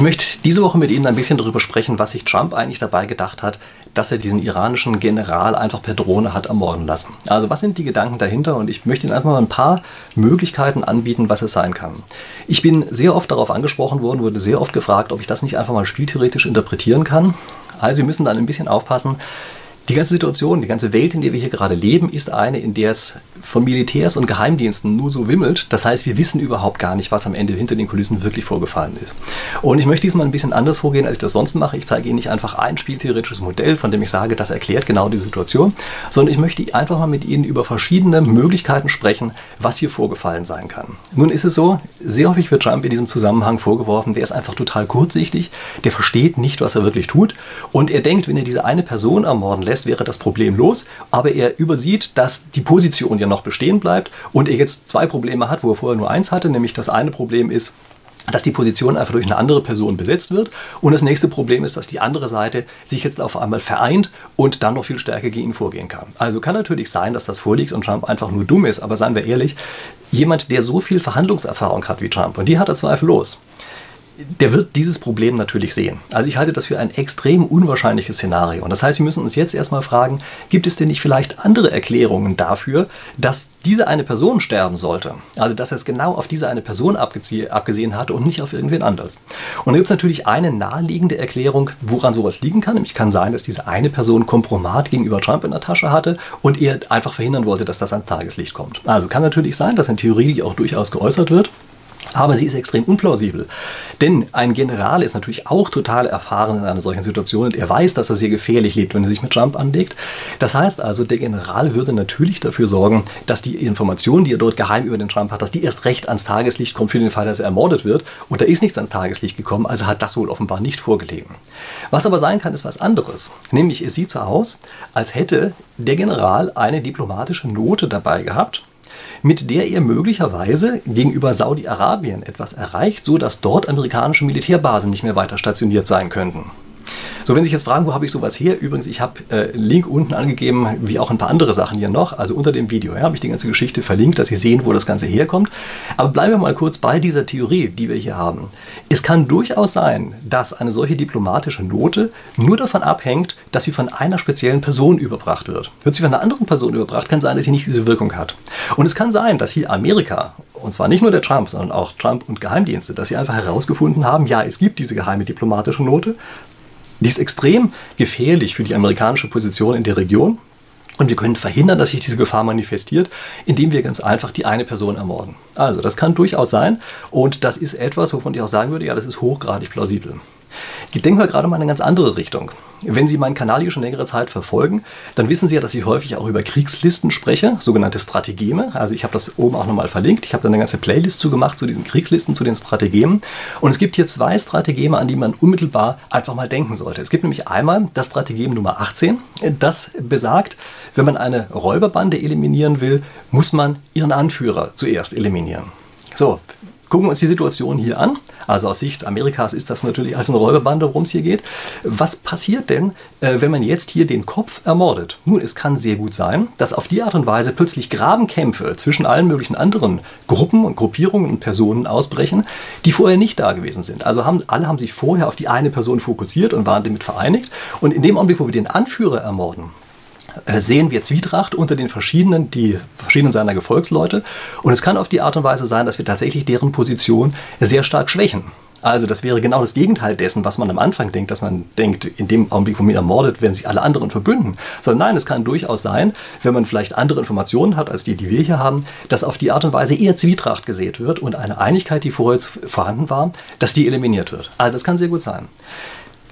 Ich möchte diese Woche mit Ihnen ein bisschen darüber sprechen, was sich Trump eigentlich dabei gedacht hat, dass er diesen iranischen General einfach per Drohne hat ermorden lassen. Also was sind die Gedanken dahinter? Und ich möchte Ihnen einfach mal ein paar Möglichkeiten anbieten, was es sein kann. Ich bin sehr oft darauf angesprochen worden, wurde sehr oft gefragt, ob ich das nicht einfach mal spieltheoretisch interpretieren kann. Also wir müssen dann ein bisschen aufpassen, die ganze Situation, die ganze Welt, in der wir hier gerade leben, ist eine, in der es von Militärs und Geheimdiensten nur so wimmelt. Das heißt, wir wissen überhaupt gar nicht, was am Ende hinter den Kulissen wirklich vorgefallen ist. Und ich möchte diesmal ein bisschen anders vorgehen, als ich das sonst mache. Ich zeige Ihnen nicht einfach ein spieltheoretisches Modell, von dem ich sage, das erklärt genau die Situation, sondern ich möchte einfach mal mit Ihnen über verschiedene Möglichkeiten sprechen, was hier vorgefallen sein kann. Nun ist es so, sehr häufig wird Trump in diesem Zusammenhang vorgeworfen, der ist einfach total kurzsichtig, der versteht nicht, was er wirklich tut und er denkt, wenn er diese eine Person ermorden lässt, wäre das Problem los, aber er übersieht, dass die Position ja noch bestehen bleibt und er jetzt zwei Probleme hat, wo er vorher nur eins hatte, nämlich das eine Problem ist, dass die Position einfach durch eine andere Person besetzt wird. Und das nächste Problem ist, dass die andere Seite sich jetzt auf einmal vereint und dann noch viel stärker gegen ihn vorgehen kann. Also kann natürlich sein, dass das vorliegt und Trump einfach nur dumm ist, aber seien wir ehrlich, jemand, der so viel Verhandlungserfahrung hat wie Trump, und die hat er zweifellos, der wird dieses Problem natürlich sehen. Also ich halte das für ein extrem unwahrscheinliches Szenario. Und das heißt, wir müssen uns jetzt erstmal fragen, gibt es denn nicht vielleicht andere Erklärungen dafür, dass diese eine Person sterben sollte? Also dass er es genau auf diese eine Person abgesehen hatte und nicht auf irgendwen anders. Und da gibt es natürlich eine naheliegende Erklärung, woran sowas liegen kann. Nämlich kann sein, dass diese eine Person Kompromat gegenüber Trump in der Tasche hatte und er einfach verhindern wollte, dass das ans Tageslicht kommt. Also kann natürlich sein, dass in Theorie die auch durchaus geäußert wird. Aber sie ist extrem unplausibel. Denn ein General ist natürlich auch total erfahren in einer solchen Situation und er weiß, dass er sehr gefährlich lebt, wenn er sich mit Trump anlegt. Das heißt also, der General würde natürlich dafür sorgen, dass die Informationen, die er dort geheim über den Trump hat, dass die erst recht ans Tageslicht kommen für den Fall, dass er ermordet wird. Und da ist nichts ans Tageslicht gekommen, also hat das wohl offenbar nicht vorgelegen. Was aber sein kann, ist was anderes. Nämlich, es sieht so aus, als hätte der General eine diplomatische Note dabei gehabt mit der er möglicherweise gegenüber Saudi-Arabien etwas erreicht, so dass dort amerikanische Militärbasen nicht mehr weiter stationiert sein könnten. So, wenn Sie sich jetzt fragen, wo habe ich sowas her? Übrigens, ich habe äh, Link unten angegeben, wie auch ein paar andere Sachen hier noch. Also unter dem Video ja, habe ich die ganze Geschichte verlinkt, dass Sie sehen, wo das Ganze herkommt. Aber bleiben wir mal kurz bei dieser Theorie, die wir hier haben. Es kann durchaus sein, dass eine solche diplomatische Note nur davon abhängt, dass sie von einer speziellen Person überbracht wird. Wird sie von einer anderen Person überbracht, kann sein, dass sie nicht diese Wirkung hat. Und es kann sein, dass hier Amerika und zwar nicht nur der Trump, sondern auch Trump und Geheimdienste, dass sie einfach herausgefunden haben, ja, es gibt diese geheime diplomatische Note, die ist extrem gefährlich für die amerikanische Position in der Region. Und wir können verhindern, dass sich diese Gefahr manifestiert, indem wir ganz einfach die eine Person ermorden. Also, das kann durchaus sein. Und das ist etwas, wovon ich auch sagen würde, ja, das ist hochgradig plausibel. Denken wir gerade mal in eine ganz andere Richtung. Wenn Sie meinen Kanal hier schon längere Zeit verfolgen, dann wissen Sie ja, dass ich häufig auch über Kriegslisten spreche, sogenannte Strategeme. Also ich habe das oben auch nochmal verlinkt. Ich habe da eine ganze Playlist zu gemacht zu diesen Kriegslisten, zu den Strategemen. Und es gibt hier zwei Strategeme, an die man unmittelbar einfach mal denken sollte. Es gibt nämlich einmal das Strategem Nummer 18. Das besagt, wenn man eine Räuberbande eliminieren will, muss man ihren Anführer zuerst eliminieren. So, Gucken wir uns die Situation hier an. Also aus Sicht Amerikas ist das natürlich als eine Räuberbande, worum es hier geht. Was passiert denn, äh, wenn man jetzt hier den Kopf ermordet? Nun, es kann sehr gut sein, dass auf die Art und Weise plötzlich Grabenkämpfe zwischen allen möglichen anderen Gruppen und Gruppierungen und Personen ausbrechen, die vorher nicht da gewesen sind. Also haben, alle haben sich vorher auf die eine Person fokussiert und waren damit vereinigt. Und in dem Augenblick, wo wir den Anführer ermorden, sehen wir Zwietracht unter den verschiedenen, die verschiedenen seiner Gefolgsleute. Und es kann auf die Art und Weise sein, dass wir tatsächlich deren Position sehr stark schwächen. Also das wäre genau das Gegenteil dessen, was man am Anfang denkt, dass man denkt, in dem Augenblick, wo man ermordet, werden sich alle anderen verbünden. Sondern nein, es kann durchaus sein, wenn man vielleicht andere Informationen hat als die, die wir hier haben, dass auf die Art und Weise eher Zwietracht gesät wird und eine Einigkeit, die vorher vorhanden war, dass die eliminiert wird. Also das kann sehr gut sein.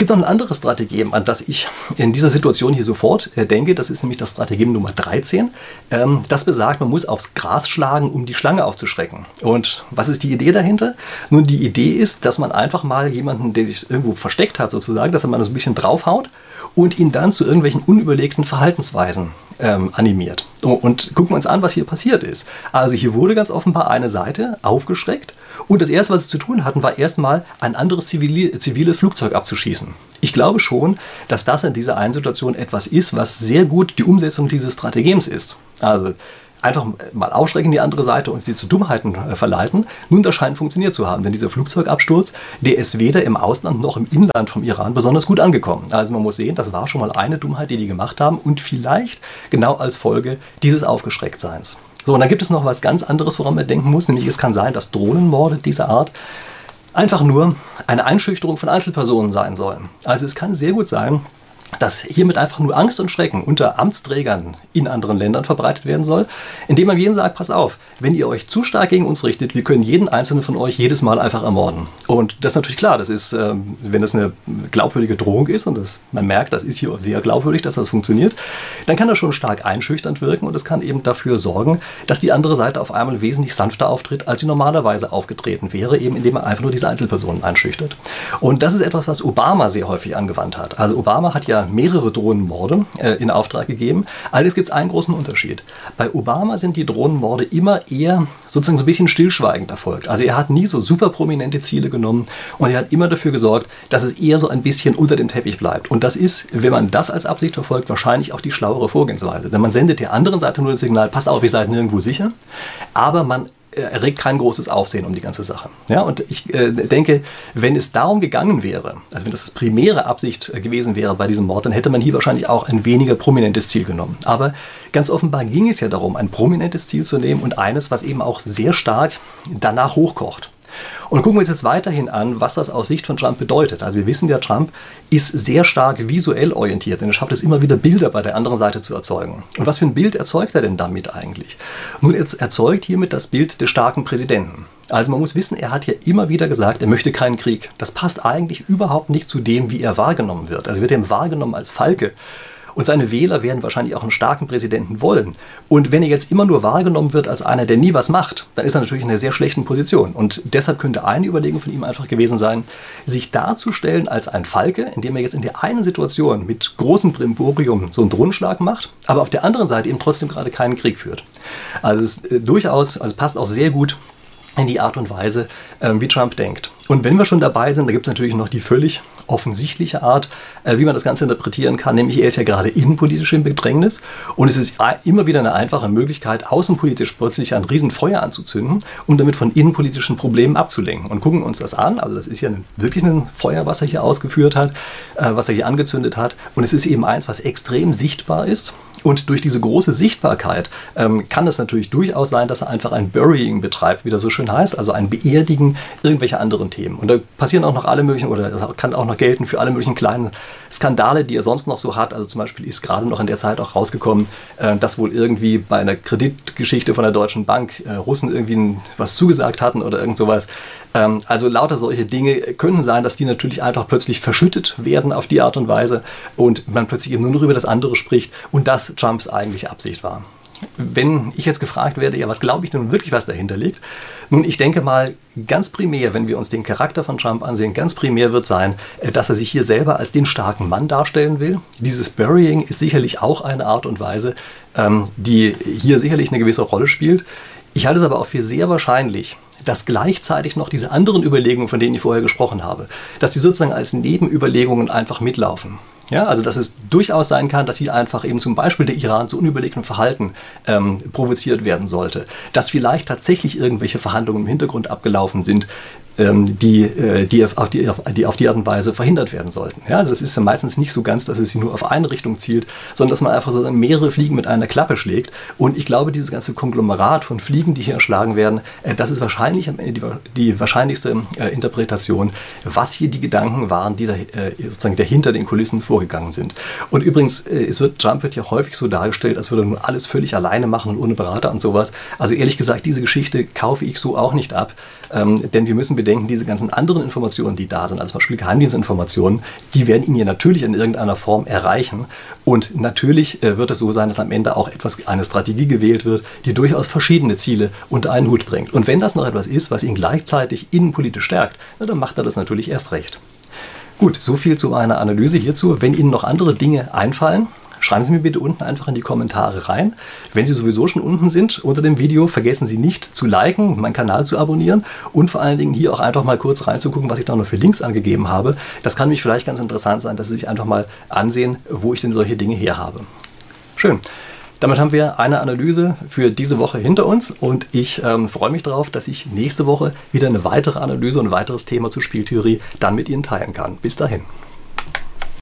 Es gibt noch ein anderes Strategem, an das ich in dieser Situation hier sofort äh, denke. Das ist nämlich das Strategem Nummer 13. Ähm, das besagt, man muss aufs Gras schlagen, um die Schlange aufzuschrecken. Und was ist die Idee dahinter? Nun, die Idee ist, dass man einfach mal jemanden, der sich irgendwo versteckt hat, sozusagen, dass er mal so ein bisschen draufhaut und ihn dann zu irgendwelchen unüberlegten Verhaltensweisen ähm, animiert. Und gucken wir uns an, was hier passiert ist. Also hier wurde ganz offenbar eine Seite aufgeschreckt und das Erste, was sie zu tun hatten, war erstmal ein anderes ziviles Flugzeug abzuschießen. Ich glaube schon, dass das in dieser einen Situation etwas ist, was sehr gut die Umsetzung dieses Strategems ist. Also einfach mal aufschrecken die andere Seite und sie zu Dummheiten äh, verleiten. Nun, das scheint funktioniert zu haben, denn dieser Flugzeugabsturz, der ist weder im Ausland noch im Inland vom Iran besonders gut angekommen. Also man muss sehen, das war schon mal eine Dummheit, die die gemacht haben und vielleicht genau als Folge dieses Aufgeschrecktseins. So, und dann gibt es noch was ganz anderes, woran man denken muss, nämlich es kann sein, dass Drohnenmorde dieser Art einfach nur eine Einschüchterung von Einzelpersonen sein sollen. Also es kann sehr gut sein, dass hiermit einfach nur Angst und Schrecken unter Amtsträgern in anderen Ländern verbreitet werden soll, indem man jedem sagt, pass auf, wenn ihr euch zu stark gegen uns richtet, wir können jeden einzelnen von euch jedes Mal einfach ermorden. Und das ist natürlich klar, das ist, ähm, wenn das eine glaubwürdige Drohung ist und das, man merkt, das ist hier sehr glaubwürdig, dass das funktioniert, dann kann das schon stark einschüchternd wirken und es kann eben dafür sorgen, dass die andere Seite auf einmal wesentlich sanfter auftritt, als sie normalerweise aufgetreten wäre, eben indem man einfach nur diese Einzelpersonen einschüchtert. Und das ist etwas, was Obama sehr häufig angewandt hat. Also Obama hat ja mehrere Drohnenmorde äh, in Auftrag gegeben. Allerdings gibt es einen großen Unterschied. Bei Obama sind die Drohnenmorde immer eher sozusagen so ein bisschen stillschweigend erfolgt. Also er hat nie so super prominente Ziele genommen und er hat immer dafür gesorgt, dass es eher so ein bisschen unter dem Teppich bleibt. Und das ist, wenn man das als Absicht verfolgt, wahrscheinlich auch die schlauere Vorgehensweise. Denn man sendet der anderen Seite nur das Signal, passt auf, ihr seid nirgendwo sicher. Aber man erregt kein großes Aufsehen um die ganze Sache. Ja, und ich äh, denke, wenn es darum gegangen wäre, also wenn das, das primäre Absicht äh, gewesen wäre bei diesem Mord, dann hätte man hier wahrscheinlich auch ein weniger prominentes Ziel genommen. Aber ganz offenbar ging es ja darum, ein prominentes Ziel zu nehmen und eines, was eben auch sehr stark danach hochkocht. Und gucken wir uns jetzt weiterhin an, was das aus Sicht von Trump bedeutet. Also wir wissen ja, Trump ist sehr stark visuell orientiert, denn er schafft es immer wieder Bilder bei der anderen Seite zu erzeugen. Und was für ein Bild erzeugt er denn damit eigentlich? Nun, er erzeugt hiermit das Bild des starken Präsidenten. Also man muss wissen, er hat ja immer wieder gesagt, er möchte keinen Krieg. Das passt eigentlich überhaupt nicht zu dem, wie er wahrgenommen wird. Also wird er wahrgenommen als Falke. Und seine Wähler werden wahrscheinlich auch einen starken Präsidenten wollen. Und wenn er jetzt immer nur wahrgenommen wird als einer, der nie was macht, dann ist er natürlich in einer sehr schlechten Position. Und deshalb könnte eine Überlegung von ihm einfach gewesen sein, sich darzustellen als ein Falke, indem er jetzt in der einen Situation mit großem Brimborium so einen Drohnenschlag macht, aber auf der anderen Seite eben trotzdem gerade keinen Krieg führt. Also es ist äh, durchaus, also passt auch sehr gut in die Art und Weise, ähm, wie Trump denkt. Und wenn wir schon dabei sind, da gibt es natürlich noch die völlig offensichtliche Art, äh, wie man das Ganze interpretieren kann, nämlich er ist ja gerade innenpolitisch im Bedrängnis und es ist immer wieder eine einfache Möglichkeit, außenpolitisch plötzlich ein Riesenfeuer anzuzünden, um damit von innenpolitischen Problemen abzulenken. Und gucken uns das an, also das ist ja wirklich ein Feuer, was er hier ausgeführt hat, äh, was er hier angezündet hat. Und es ist eben eins, was extrem sichtbar ist und durch diese große Sichtbarkeit ähm, kann es natürlich durchaus sein, dass er einfach ein Burying betreibt, wie das so schön heißt, also ein Beerdigen irgendwelcher anderen Themen. Und da passieren auch noch alle möglichen, oder das kann auch noch gelten für alle möglichen kleinen Skandale, die er sonst noch so hat. Also zum Beispiel ist gerade noch in der Zeit auch rausgekommen, äh, dass wohl irgendwie bei einer Kreditgeschichte von der Deutschen Bank äh, Russen irgendwie was zugesagt hatten oder irgend sowas. Ähm, also lauter solche Dinge können sein, dass die natürlich einfach plötzlich verschüttet werden auf die Art und Weise und man plötzlich eben nur noch über das andere spricht und das Trumps eigentliche Absicht war wenn ich jetzt gefragt werde, ja, was glaube ich denn wirklich, was dahinter liegt? Nun, ich denke mal, ganz primär, wenn wir uns den Charakter von Trump ansehen, ganz primär wird sein, äh, dass er sich hier selber als den starken Mann darstellen will. Dieses Burying ist sicherlich auch eine Art und Weise, ähm, die hier sicherlich eine gewisse Rolle spielt. Ich halte es aber auch für sehr wahrscheinlich, dass gleichzeitig noch diese anderen Überlegungen, von denen ich vorher gesprochen habe, dass die sozusagen als Nebenüberlegungen einfach mitlaufen. Ja, also dass es durchaus sein kann, dass hier einfach eben zum Beispiel der Iran zu unüberlegtem Verhalten ähm, provoziert werden sollte. Dass vielleicht tatsächlich irgendwelche Verhandlungen im Hintergrund abgelaufen sind, die, äh, die, auf die, die auf die Art und Weise verhindert werden sollten. Ja, also das ist ja meistens nicht so ganz, dass es nur auf eine Richtung zielt, sondern dass man einfach so mehrere Fliegen mit einer Klappe schlägt. Und ich glaube, dieses ganze Konglomerat von Fliegen, die hier erschlagen werden, äh, das ist wahrscheinlich die, die wahrscheinlichste äh, Interpretation, was hier die Gedanken waren, die da, sozusagen dahinter den Kulissen vorgegangen sind. Und übrigens, es wird, Trump wird ja häufig so dargestellt, als würde er nur alles völlig alleine machen und ohne Berater und sowas. Also ehrlich gesagt, diese Geschichte kaufe ich so auch nicht ab. Ähm, denn wir müssen bedenken, diese ganzen anderen Informationen, die da sind, also zum Beispiel Geheimdienstinformationen, die werden ihn ja natürlich in irgendeiner Form erreichen. Und natürlich äh, wird es so sein, dass am Ende auch etwas, eine Strategie gewählt wird, die durchaus verschiedene Ziele unter einen Hut bringt. Und wenn das noch etwas ist, was ihn gleichzeitig innenpolitisch stärkt, na, dann macht er das natürlich erst recht. Gut, so viel zu meiner Analyse hierzu. Wenn Ihnen noch andere Dinge einfallen, Schreiben Sie mir bitte unten einfach in die Kommentare rein. Wenn Sie sowieso schon unten sind unter dem Video, vergessen Sie nicht zu liken, meinen Kanal zu abonnieren und vor allen Dingen hier auch einfach mal kurz reinzugucken, was ich da noch für Links angegeben habe. Das kann mich vielleicht ganz interessant sein, dass Sie sich einfach mal ansehen, wo ich denn solche Dinge her habe. Schön. Damit haben wir eine Analyse für diese Woche hinter uns und ich ähm, freue mich darauf, dass ich nächste Woche wieder eine weitere Analyse und ein weiteres Thema zur Spieltheorie dann mit Ihnen teilen kann. Bis dahin.